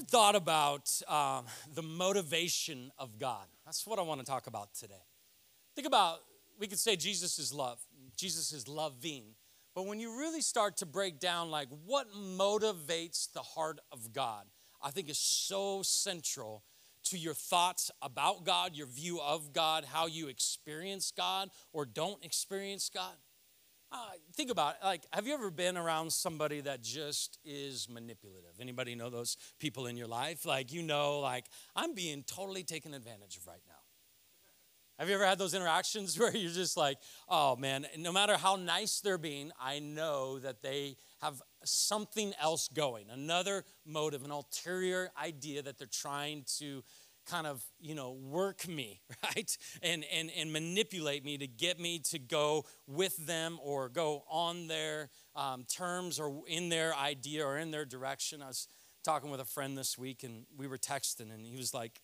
ever thought about um, the motivation of God? That's what I want to talk about today. Think about, we could say Jesus is love, Jesus is loving. But when you really start to break down, like what motivates the heart of God, I think is so central to your thoughts about God, your view of God, how you experience God or don't experience God. Uh, think about it. Like, have you ever been around somebody that just is manipulative? Anybody know those people in your life? Like, you know, like, I'm being totally taken advantage of right now. Have you ever had those interactions where you're just like, oh man, no matter how nice they're being, I know that they have something else going, another motive, an ulterior idea that they're trying to kind of you know work me right? And and and manipulate me to get me to go with them or go on their um, terms or in their idea or in their direction. I was talking with a friend this week and we were texting and he was like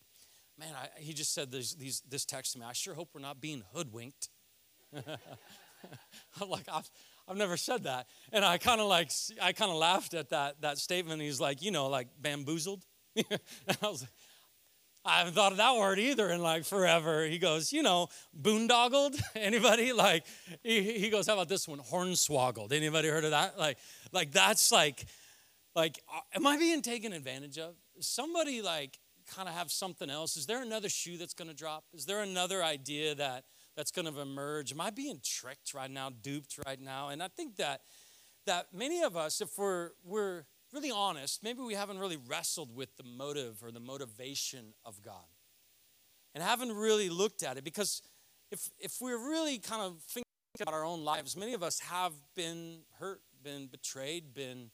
man I, he just said this, these, this text to me. I sure hope we're not being hoodwinked. I'm like I've, I've never said that. And i kind of like i kind of laughed at that that statement. He's like you know like bamboozled. I was like I haven't thought of that word either in like forever. He goes, you know, boondoggled. Anybody? Like, he, he goes, how about this one? Hornswoggled. Anybody heard of that? Like, like that's like, like, uh, am I being taken advantage of? somebody like kind of have something else? Is there another shoe that's going to drop? Is there another idea that that's going to emerge? Am I being tricked right now, duped right now? And I think that that many of us, if we're we're really honest, maybe we haven't really wrestled with the motive or the motivation of God and haven't really looked at it because if, if we're really kind of thinking about our own lives, many of us have been hurt, been betrayed, been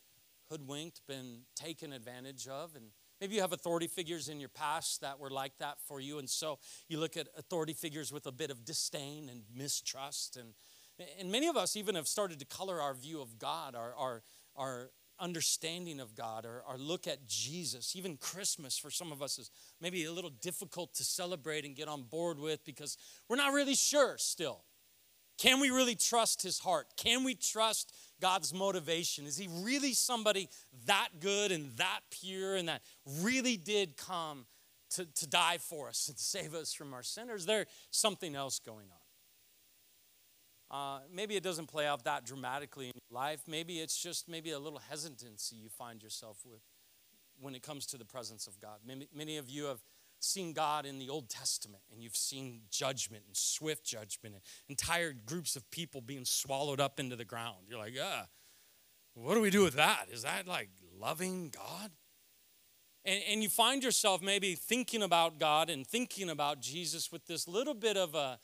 hoodwinked, been taken advantage of, and maybe you have authority figures in your past that were like that for you, and so you look at authority figures with a bit of disdain and mistrust, and and many of us even have started to color our view of God, our our our understanding of God or, or look at Jesus. Even Christmas for some of us is maybe a little difficult to celebrate and get on board with because we're not really sure still. Can we really trust his heart? Can we trust God's motivation? Is he really somebody that good and that pure and that really did come to, to die for us and save us from our sin? Or is there something else going on? Uh, maybe it doesn't play out that dramatically in your life. Maybe it's just maybe a little hesitancy you find yourself with when it comes to the presence of God. Many, many of you have seen God in the Old Testament and you've seen judgment and swift judgment and entire groups of people being swallowed up into the ground. You're like, yeah, what do we do with that? Is that like loving God? And, and you find yourself maybe thinking about God and thinking about Jesus with this little bit of a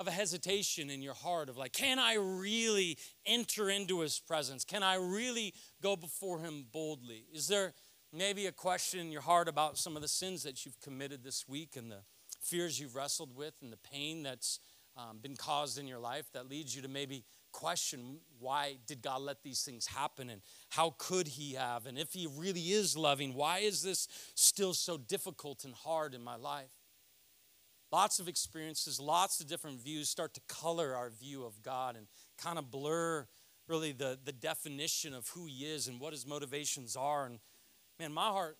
of a hesitation in your heart of like, can I really enter into his presence? Can I really go before him boldly? Is there maybe a question in your heart about some of the sins that you've committed this week and the fears you've wrestled with and the pain that's um, been caused in your life that leads you to maybe question why did God let these things happen and how could he have? And if he really is loving, why is this still so difficult and hard in my life? Lots of experiences, lots of different views start to color our view of God and kind of blur really the, the definition of who He is and what His motivations are. And man, my heart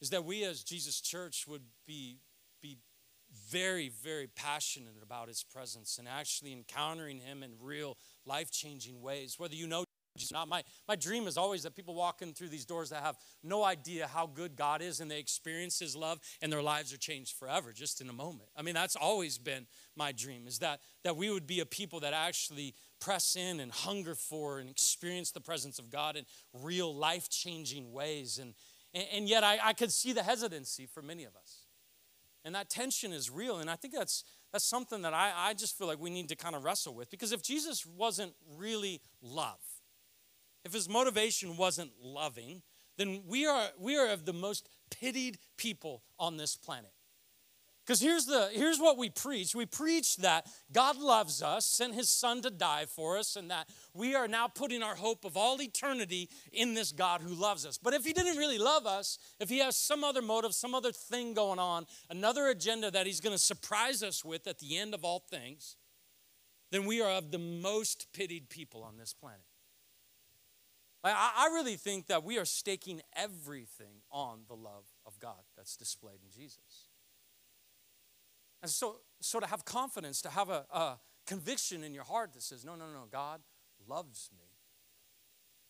is that we as Jesus Church would be, be very, very passionate about His presence and actually encountering Him in real life changing ways. Whether you know not. My, my dream is always that people walk in through these doors that have no idea how good God is and they experience His love and their lives are changed forever just in a moment. I mean, that's always been my dream is that, that we would be a people that actually press in and hunger for and experience the presence of God in real life changing ways. And, and, and yet I, I could see the hesitancy for many of us. And that tension is real. And I think that's, that's something that I, I just feel like we need to kind of wrestle with. Because if Jesus wasn't really love, if his motivation wasn't loving, then we are, we are of the most pitied people on this planet. Because here's, the, here's what we preach we preach that God loves us, sent his son to die for us, and that we are now putting our hope of all eternity in this God who loves us. But if he didn't really love us, if he has some other motive, some other thing going on, another agenda that he's going to surprise us with at the end of all things, then we are of the most pitied people on this planet. I, I really think that we are staking everything on the love of God that's displayed in Jesus. And so, so to have confidence, to have a, a conviction in your heart that says, no, no, no, God loves me.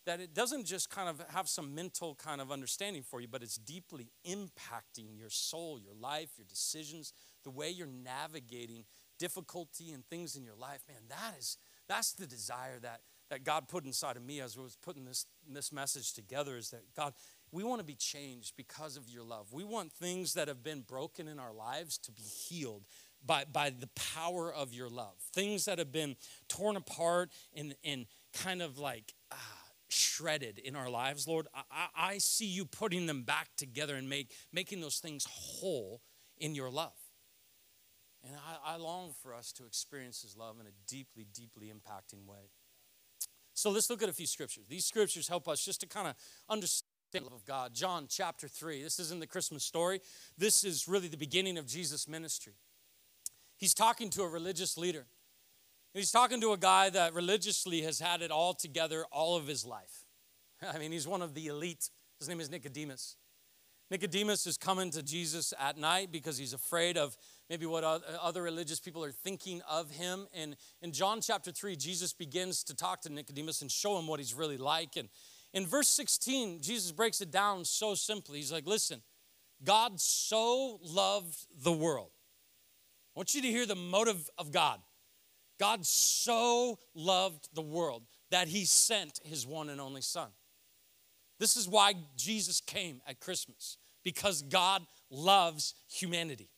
That it doesn't just kind of have some mental kind of understanding for you, but it's deeply impacting your soul, your life, your decisions, the way you're navigating difficulty and things in your life. Man, that is that's the desire that that God put inside of me as I was putting this, this message together is that God, we want to be changed because of your love. We want things that have been broken in our lives to be healed by, by the power of your love. Things that have been torn apart and, and kind of like ah, shredded in our lives, Lord, I, I see you putting them back together and make, making those things whole in your love. And I, I long for us to experience His love in a deeply, deeply impacting way. So let's look at a few scriptures. These scriptures help us just to kind of understand the love of God. John chapter 3. This isn't the Christmas story. This is really the beginning of Jesus' ministry. He's talking to a religious leader. He's talking to a guy that religiously has had it all together all of his life. I mean, he's one of the elite. His name is Nicodemus. Nicodemus is coming to Jesus at night because he's afraid of maybe what other religious people are thinking of him. And in John chapter 3, Jesus begins to talk to Nicodemus and show him what he's really like. And in verse 16, Jesus breaks it down so simply. He's like, listen, God so loved the world. I want you to hear the motive of God. God so loved the world that he sent his one and only Son. This is why Jesus came at Christmas, because God loves humanity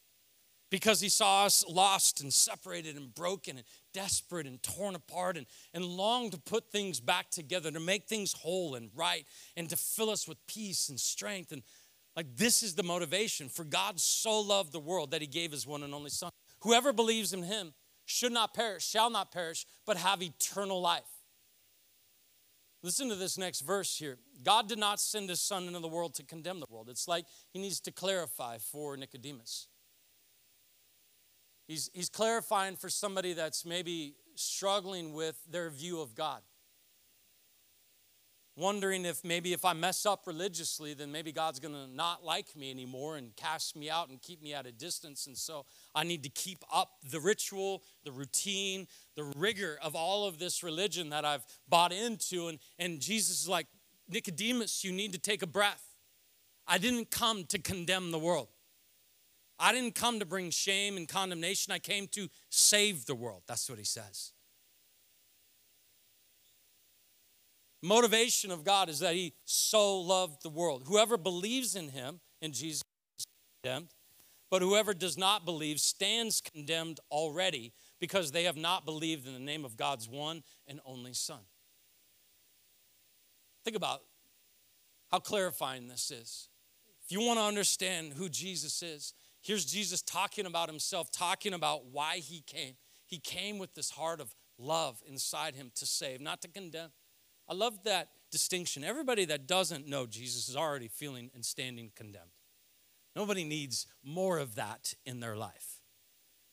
because he saw us lost and separated and broken and desperate and torn apart and, and longed to put things back together, to make things whole and right, and to fill us with peace and strength. And like this is the motivation. For God so loved the world that he gave his one and only Son. Whoever believes in him should not perish, shall not perish, but have eternal life. Listen to this next verse here. God did not send his son into the world to condemn the world. It's like he needs to clarify for Nicodemus. He's, he's clarifying for somebody that's maybe struggling with their view of God. Wondering if maybe if I mess up religiously, then maybe God's going to not like me anymore and cast me out and keep me at a distance. And so I need to keep up the ritual, the routine, the rigor of all of this religion that I've bought into. And, and Jesus is like, Nicodemus, you need to take a breath. I didn't come to condemn the world. I didn't come to bring shame and condemnation. I came to save the world. That's what he says. Motivation of God is that he so loved the world. Whoever believes in him, in Jesus, is condemned. But whoever does not believe stands condemned already because they have not believed in the name of God's one and only Son. Think about how clarifying this is. If you want to understand who Jesus is, Here's Jesus talking about himself, talking about why he came. He came with this heart of love inside him to save, not to condemn. I love that distinction. Everybody that doesn't know Jesus is already feeling and standing condemned. Nobody needs more of that in their life.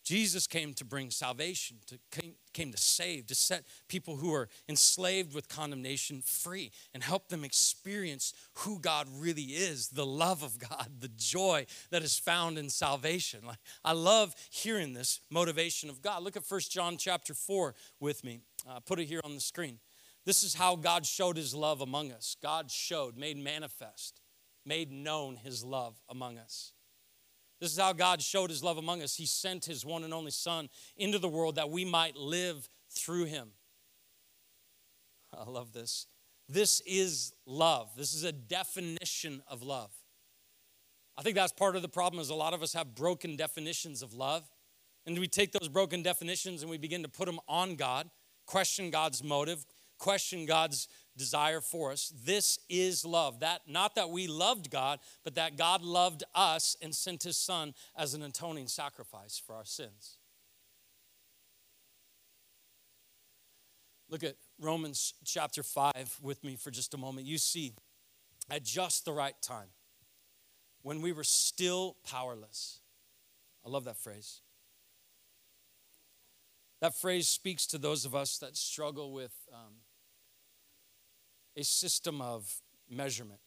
Jesus came to bring salvation, to, came, came to save, to set people who are enslaved with condemnation free and help them experience who God really is, the love of God, the joy that is found in salvation. Like, I love hearing this motivation of God. Look at First John chapter 4 with me. Uh, put it here on the screen. This is how God showed his love among us. God showed, made manifest, made known his love among us. This is how God showed his love among us. He sent his one and only Son into the world that we might live through him. I love this. This is love. This is a definition of love. I think that's part of the problem is a lot of us have broken definitions of love. And we take those broken definitions and we begin to put them on God, question God's motive, question God's desire for us. This is love. That not that we loved God, but that God loved us and sent his son as an atoning sacrifice for our sins. Look at Romans chapter 5 with me for just a moment. You see, at just the right time, when we were still powerless. I love that phrase. That phrase speaks to those of us that struggle with um, a system of measurement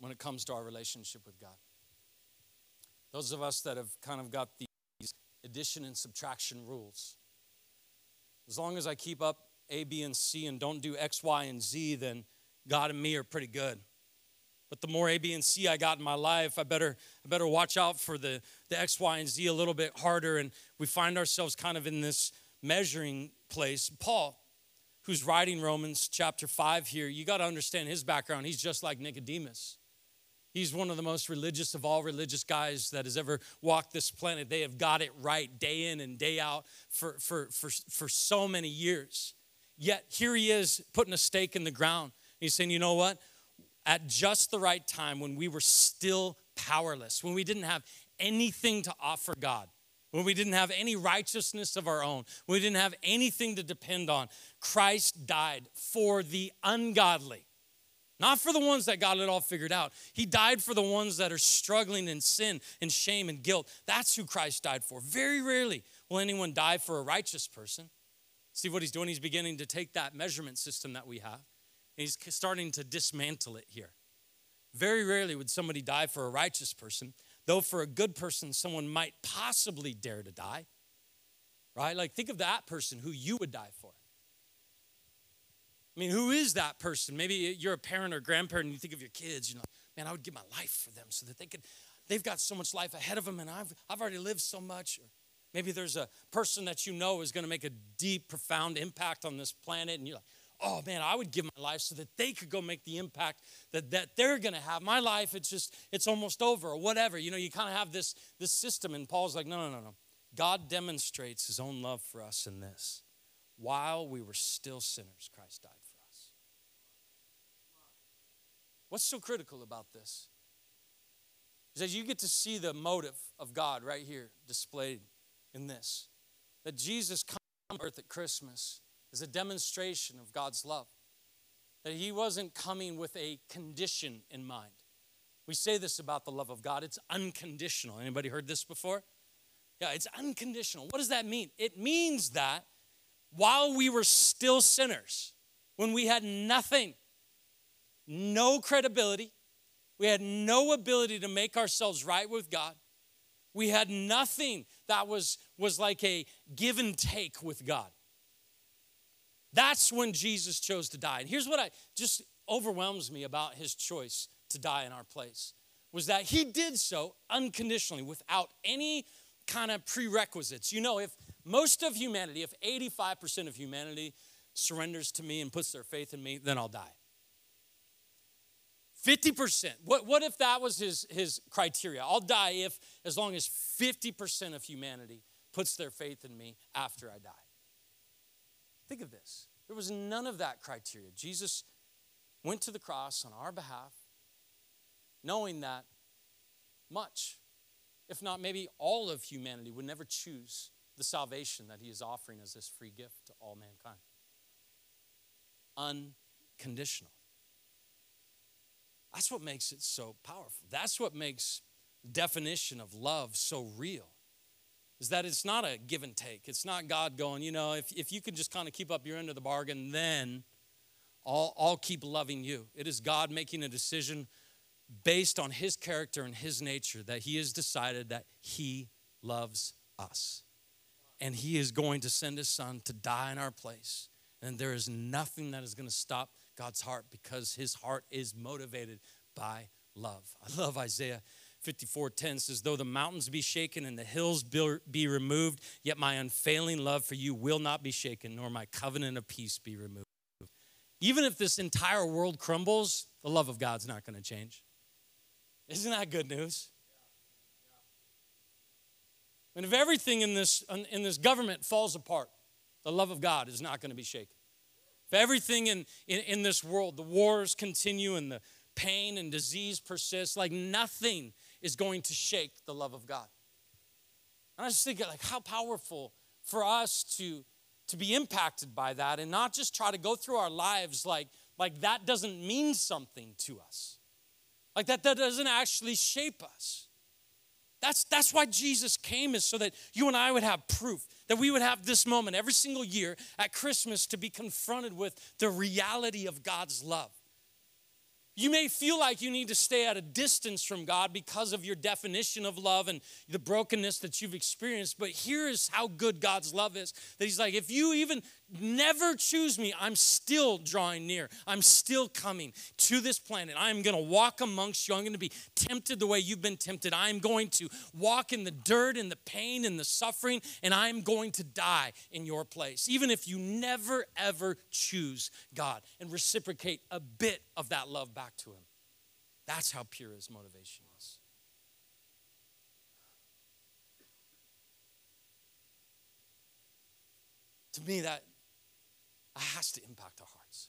when it comes to our relationship with God. Those of us that have kind of got these addition and subtraction rules. As long as I keep up A, B, and C and don't do X, Y, and Z, then God and me are pretty good. But the more A, B, and C I got in my life, I better, I better watch out for the, the X, Y, and Z a little bit harder. And we find ourselves kind of in this measuring place. Paul, who's writing Romans chapter 5 here, you got to understand his background. He's just like Nicodemus. He's one of the most religious of all religious guys that has ever walked this planet. They have got it right day in and day out for, for, for, for so many years. Yet here he is putting a stake in the ground. He's saying, you know what? At just the right time, when we were still powerless, when we didn't have anything to offer God, when we didn't have any righteousness of our own, we didn't have anything to depend on, Christ died for the ungodly. Not for the ones that got it all figured out. He died for the ones that are struggling in sin and shame and guilt. That's who Christ died for. Very rarely will anyone die for a righteous person. See what he's doing? He's beginning to take that measurement system that we have and he's starting to dismantle it here. Very rarely would somebody die for a righteous person, though for a good person, someone might possibly dare to die. Right? Like, think of that person who you would die for. I mean, who is that person? Maybe you're a parent or grandparent and you think of your kids, you know, man, I would give my life for them so that they could, they've got so much life ahead of them and I've, I've already lived so much. Or maybe there's a person that you know is going to make a deep, profound impact on this planet and you're like, oh man, I would give my life so that they could go make the impact that, that they're going to have. My life, it's just, it's almost over or whatever. You know, you kind of have this, this system and Paul's like, no, no, no, no. God demonstrates his own love for us in this. While we were still sinners, Christ died for us. What's so critical about this? Is that you get to see the motive of God right here displayed in this. That Jesus comes to earth at Christmas is a demonstration of God's love. That he wasn't coming with a condition in mind. We say this about the love of God, it's unconditional. Anybody heard this before? Yeah, it's unconditional. What does that mean? It means that while we were still sinners, when we had nothing, no credibility. We had no ability to make ourselves right with God. We had nothing that was, was like a give and take with God. That's when Jesus chose to die. And here's what I just overwhelms me about his choice to die in our place was that he did so unconditionally without any kind of prerequisites. You know, if most of humanity, if 85% of humanity surrenders to me and puts their faith in me, then I'll die. 50%. What, what if that was his, his criteria? I'll die if, as long as 50% of humanity puts their faith in me after I die. Think of this. There was none of that criteria. Jesus went to the cross on our behalf, knowing that much, if not maybe all of humanity, would never choose the salvation that he is offering as this free gift to all mankind. Unconditional. That's what makes it so powerful. That's what makes definition of love so real. Is that it's not a give and take. It's not God going, you know, if, if you can just kind of keep up your end of the bargain, then I'll, I'll keep loving you. It is God making a decision based on his character and his nature that he has decided that he loves us. And he is going to send his son to die in our place. And there is nothing that is going to stop God's heart because his heart is motivated by love. I love Isaiah 54:10 says though the mountains be shaken and the hills be removed yet my unfailing love for you will not be shaken nor my covenant of peace be removed. Even if this entire world crumbles, the love of God's not going to change. Isn't that good news? And if everything in this, in this government falls apart, the love of God is not going to be shaken. If everything in, in, in this world, the wars continue and the pain and disease persists, like nothing is going to shake the love of God. And I just think like how powerful for us to, to be impacted by that and not just try to go through our lives like, like that doesn't mean something to us. Like that, that doesn't actually shape us. That's, that's why Jesus came, is so that you and I would have proof That we would have this moment every single year at Christmas to be confronted with the reality of God's love. You may feel like you need to stay at a distance from God because of your definition of love and the brokenness that you've experienced, but here is how good God's love is. That He's like, if you even never choose me, I'm still drawing near. I'm still coming to this planet. I'm going to walk amongst you. I'm going to be tempted the way you've been tempted. I'm going to walk in the dirt and the pain and the suffering, and I'm going to die in your place. Even if you never, ever choose God and reciprocate a bit of that love back to Him. That's how pure His motivation is. To me, that that has to impact our hearts.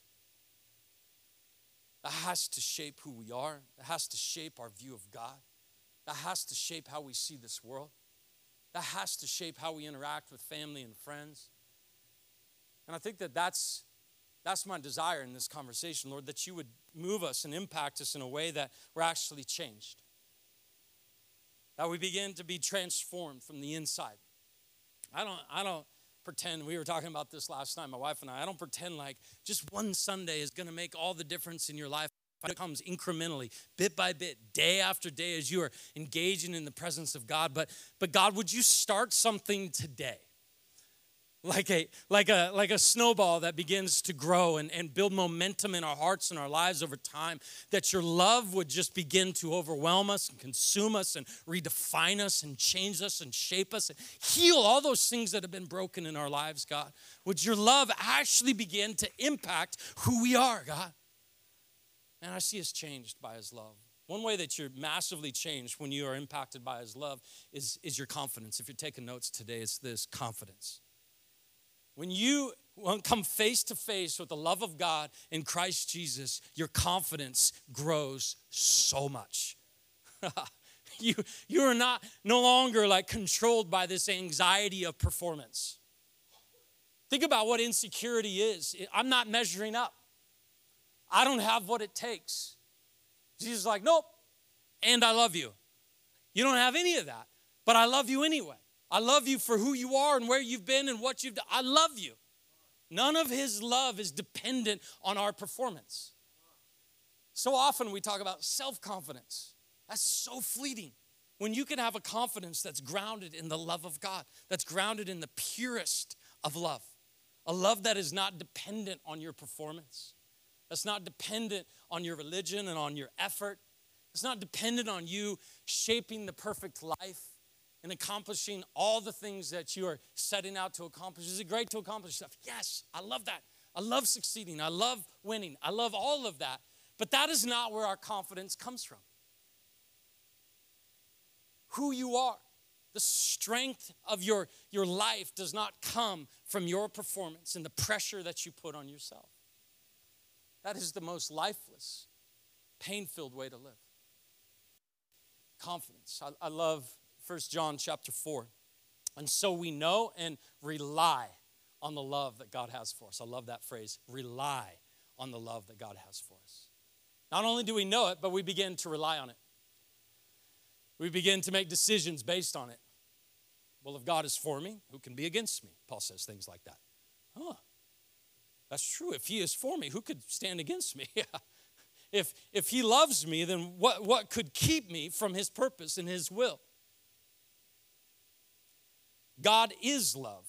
That has to shape who we are. It has to shape our view of God. That has to shape how we see this world. That has to shape how we interact with family and friends. And I think that that's, that's my desire in this conversation, Lord, that you would move us and impact us in a way that we're actually changed. That we begin to be transformed from the inside. I don't, I don't, pretend, we were talking about this last night, my wife and I, I don't pretend like just one Sunday is going to make all the difference in your life. It comes incrementally, bit by bit, day after day as you are engaging in the presence of God. But, but God, would you start something today? Like a like a like a snowball that begins to grow and, and build momentum in our hearts and our lives over time that your love would just begin to overwhelm us and consume us and redefine us and change us and shape us and heal all those things that have been broken in our lives god. Would your love actually begin to impact who we are god? And i see us changed by his love. One way that you're massively changed when you are impacted by his love is, is your confidence. If you're taking notes today it's this confidence when you come face to face with the love of God in Christ Jesus, your confidence grows so much. you, you are not no longer like controlled by this anxiety of performance. Think about what insecurity is. I'm not measuring up. I don't have what it takes. Jesus is like, nope, and I love you. You don't have any of that, but I love you anyway. I love you for who you are and where you've been and what you've done. I love you. None of his love is dependent on our performance. So often we talk about self confidence. That's so fleeting. When you can have a confidence that's grounded in the love of God, that's grounded in the purest of love, a love that is not dependent on your performance, that's not dependent on your religion and on your effort, it's not dependent on you shaping the perfect life and accomplishing all the things that you are setting out to accomplish. Is it great to accomplish stuff? Yes, I love that. I love succeeding. I love winning. I love all of that. But that is not where our confidence comes from. Who you are, the strength of your, your life does not come from your performance and the pressure that you put on yourself. That is the most lifeless, pain filled way to live. Confidence. I, I love First John chapter 4. And so we know and rely on the love that God has for us. I love that phrase rely on the love that God has for us. Not only do we know it, but we begin to rely on it. We begin to make decisions based on it. Well, if God is for me, who can be against me? Paul says things like that. Huh. That's true. If he is for me, who could stand against me? if, if he loves me, then what, what could keep me from his purpose and his will? God is love,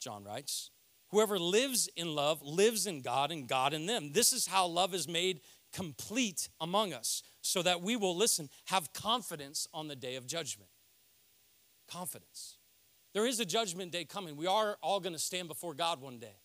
John writes. Whoever lives in love lives in God and God in them. This is how love is made complete among us, so that we will, listen, have confidence on the day of judgment. Confidence. There is a judgment day coming. We are all going to stand before God one day.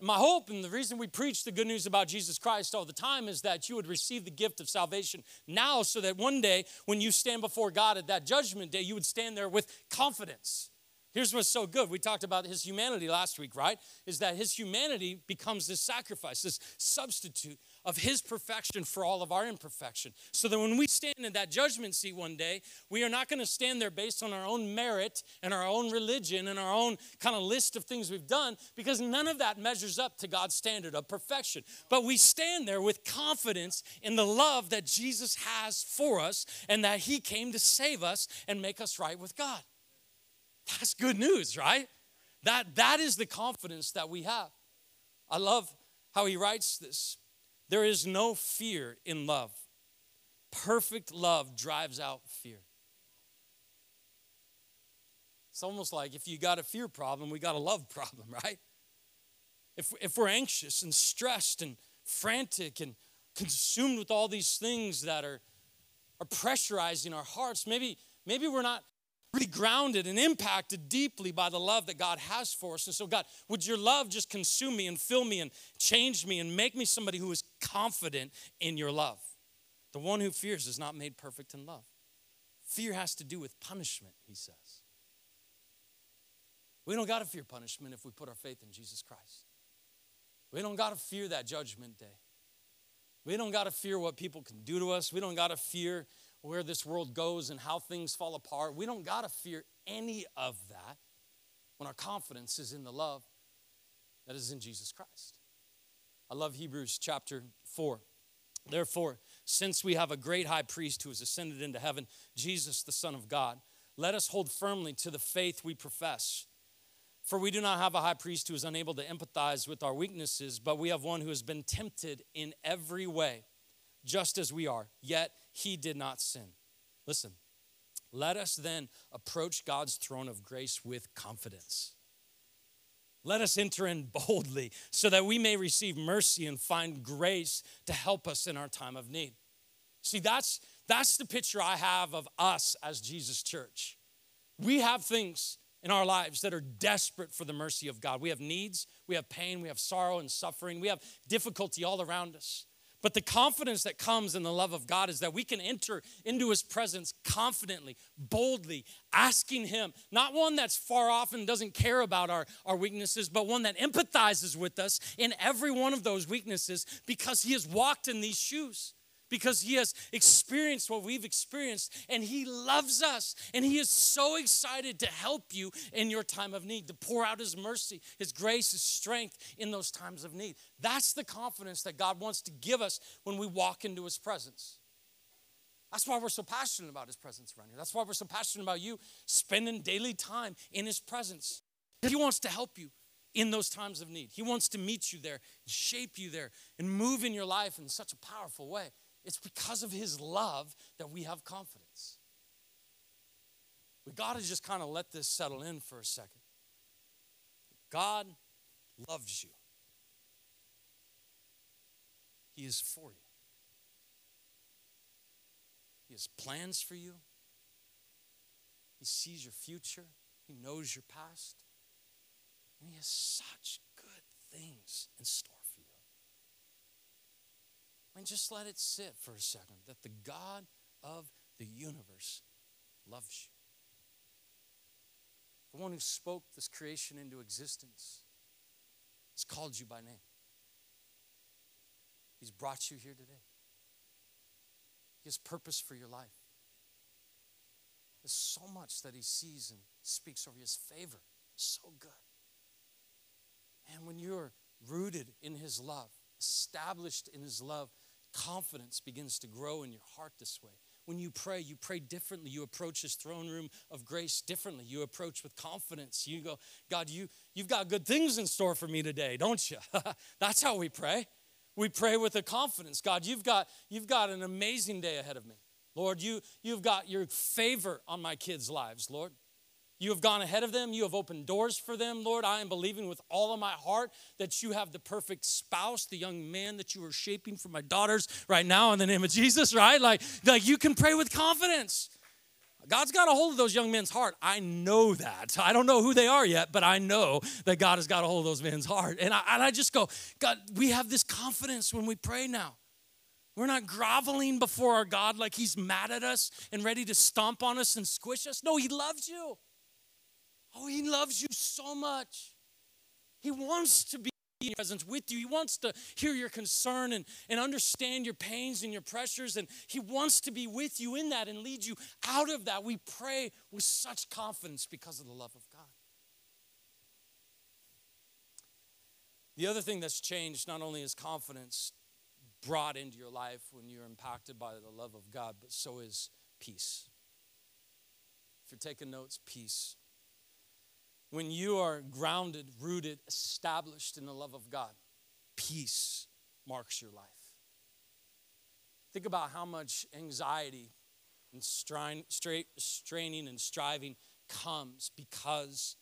My hope and the reason we preach the good news about Jesus Christ all the time is that you would receive the gift of salvation now so that one day when you stand before God at that judgment day, you would stand there with confidence. Here's what's so good. We talked about his humanity last week, right? Is that his humanity becomes this sacrifice, this substitute of his perfection for all of our imperfection. So that when we stand in that judgment seat one day, we are not going to stand there based on our own merit and our own religion and our own kind of list of things we've done, because none of that measures up to God's standard of perfection. But we stand there with confidence in the love that Jesus has for us and that he came to save us and make us right with God. That's good news, right? That, that is the confidence that we have. I love how he writes this. There is no fear in love. Perfect love drives out fear. It's almost like if you got a fear problem, we got a love problem, right? If, if we're anxious and stressed and frantic and consumed with all these things that are, are pressurizing our hearts, maybe, maybe we're not really grounded and impacted deeply by the love that God has for us. And so, God, would your love just consume me and fill me and change me and make me somebody who is confident in your love? The one who fears is not made perfect in love. Fear has to do with punishment, he says. We don't got to fear punishment if we put our faith in Jesus Christ. We don't got to fear that judgment day. We don't got to fear what people can do to us. We don't got to fear where this world goes and how things fall apart. We don't got to fear any of that when our confidence is in the love that is in Jesus Christ. I love Hebrews chapter 4. Therefore, since we have a great high priest who has ascended into heaven, Jesus, the Son of God, let us hold firmly to the faith we profess. For we do not have a high priest who is unable to empathize with our weaknesses, but we have one who has been tempted in every way, just as we are, yet he did not sin. Listen, let us then approach God's throne of grace with confidence. Let us enter in boldly so that we may receive mercy and find grace to help us in our time of need. See, that's, that's the picture I have of us as Jesus Church. We have things in our lives that are desperate for the mercy of God. We have needs, we have pain, we have sorrow and suffering, we have difficulty all around us. But the confidence that comes in the love of God is that we can enter into His presence confidently, boldly, asking Him, not one that's far off and doesn't care about our, our weaknesses, but one that empathizes with us in every one of those weaknesses because He has walked in these shoes because he has experienced what we've experienced and he loves us and he is so excited to help you in your time of need to pour out his mercy his grace his strength in those times of need that's the confidence that god wants to give us when we walk into his presence that's why we're so passionate about his presence around here that's why we're so passionate about you spending daily time in his presence he wants to help you in those times of need. He wants to meet you there, shape you there, and move in your life in such a powerful way. It's because of his love that we have confidence. We got to just kind of let this settle in for a second. God loves you, He is for you. He has plans for you, He sees your future, He knows your past, and He has such good things in store. Mean, just let it sit for a second that the God of the universe loves you. The one who spoke this creation into existence has called you by name. He's brought you here today. He has purpose for your life. There's so much that he sees and speaks over his favor. So good. And when you're rooted in his love, established in his love, confidence begins to grow in your heart this way. When you pray, you pray differently. You approach his throne room of grace differently. You approach with confidence. You go, God, you, you've got good things in store for me today, don't you? That's how we pray. We pray with a confidence. God, you've got, you've got an amazing day ahead of me. Lord, you, you've got your favor on my kids' lives, Lord. You have gone ahead of them. You have opened doors for them, Lord. I am believing with all of my heart that you have the perfect spouse, the young man that you are shaping for my daughters right now in the name of Jesus, right? Like, like you can pray with confidence. God's got a hold of those young men's heart. I know that. I don't know who they are yet, but I know that God has got a hold of those men's heart. And I, and I just go, God, we have this confidence when we pray now. We're not groveling before our God like He's mad at us and ready to stomp on us and squish us. No, He loves you. Oh, He loves you so much. He wants to be in your presence with you. He wants to hear your concern and, and understand your pains and your pressures. And He wants to be with you in that and lead you out of that. We pray with such confidence because of the love of God. The other thing that's changed not only is confidence brought into your life when you're impacted by the love of God, but so is peace. If you're taking notes, peace. When you are grounded, rooted, established in the love of God, peace marks your life. Think about how much anxiety and strain, straight, straining and striving comes because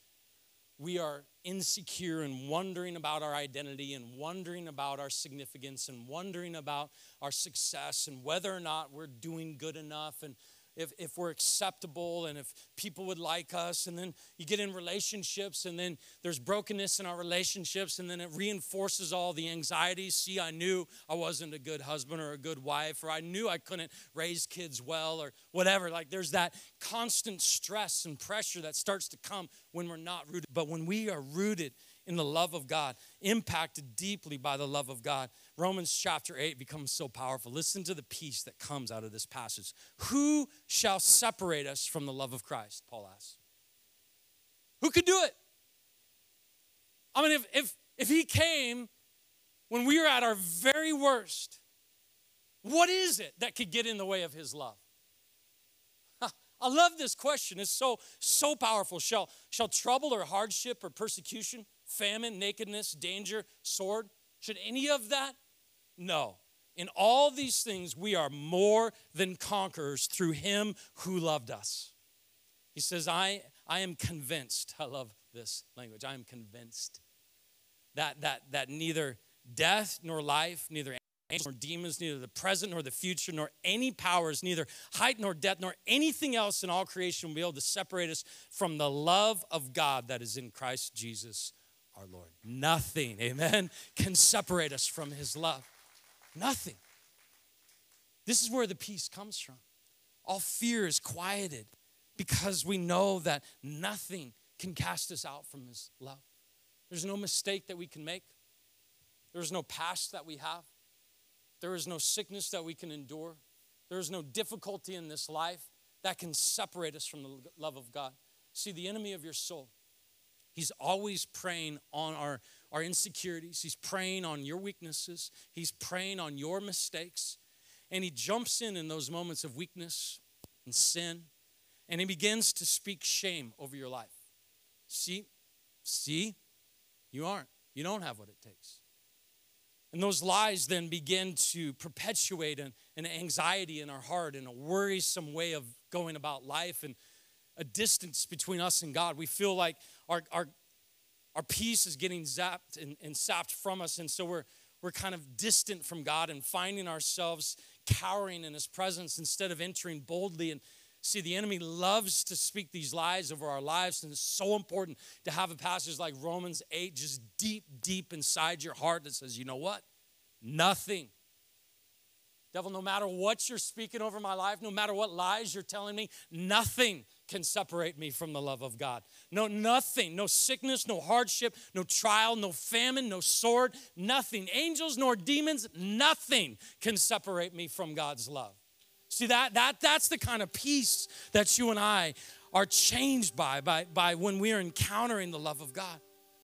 we are insecure and wondering about our identity and wondering about our significance and wondering about our success and whether or not we're doing good enough and if, if we're acceptable and if people would like us. And then you get in relationships, and then there's brokenness in our relationships, and then it reinforces all the anxieties. See, I knew I wasn't a good husband or a good wife, or I knew I couldn't raise kids well, or whatever. Like there's that constant stress and pressure that starts to come when we're not rooted. But when we are rooted, in the love of God, impacted deeply by the love of God. Romans chapter 8 becomes so powerful. Listen to the peace that comes out of this passage. Who shall separate us from the love of Christ? Paul asks. Who could do it? I mean, if, if, if he came when we were at our very worst, what is it that could get in the way of his love? I love this question. It's so, so powerful. Shall, shall trouble or hardship or persecution famine, nakedness, danger, sword? Should any of that? No. In all these things, we are more than conquerors through him who loved us. He says, I, I am convinced. I love this language. I am convinced that, that, that neither death nor life, neither angels nor demons, neither the present nor the future, nor any powers, neither height nor depth, nor anything else in all creation will be able to separate us from the love of God that is in Christ Jesus our Lord. Nothing, amen, can separate us from his love. Nothing. This is where the peace comes from. All fear is quieted because we know that nothing can cast us out from his love. There's no mistake that we can make. There's no past that we have. There is no sickness that we can endure. There is no difficulty in this life that can separate us from the love of God. See, the enemy of your soul He's always preying on our, our insecurities. He's preying on your weaknesses. He's preying on your mistakes. And he jumps in in those moments of weakness and sin, and he begins to speak shame over your life. See, see, you aren't. You don't have what it takes. And those lies then begin to perpetuate an, an anxiety in our heart and a worrisome way of going about life and a distance between us and God. We feel like our, our, our peace is getting zapped and, and sapped from us. And so we're, we're kind of distant from God and finding ourselves cowering in His presence instead of entering boldly. And see, the enemy loves to speak these lies over our lives. And it's so important to have a passage like Romans 8 just deep, deep inside your heart that says, you know what? Nothing. Devil, no matter what you're speaking over my life, no matter what lies you're telling me, nothing can separate me from the love of God. No, nothing, no sickness, no hardship, no trial, no famine, no sword, nothing. Angels nor demons, nothing can separate me from God's love. See that that that's the kind of peace that you and I are changed by by, by when we are encountering the love of God.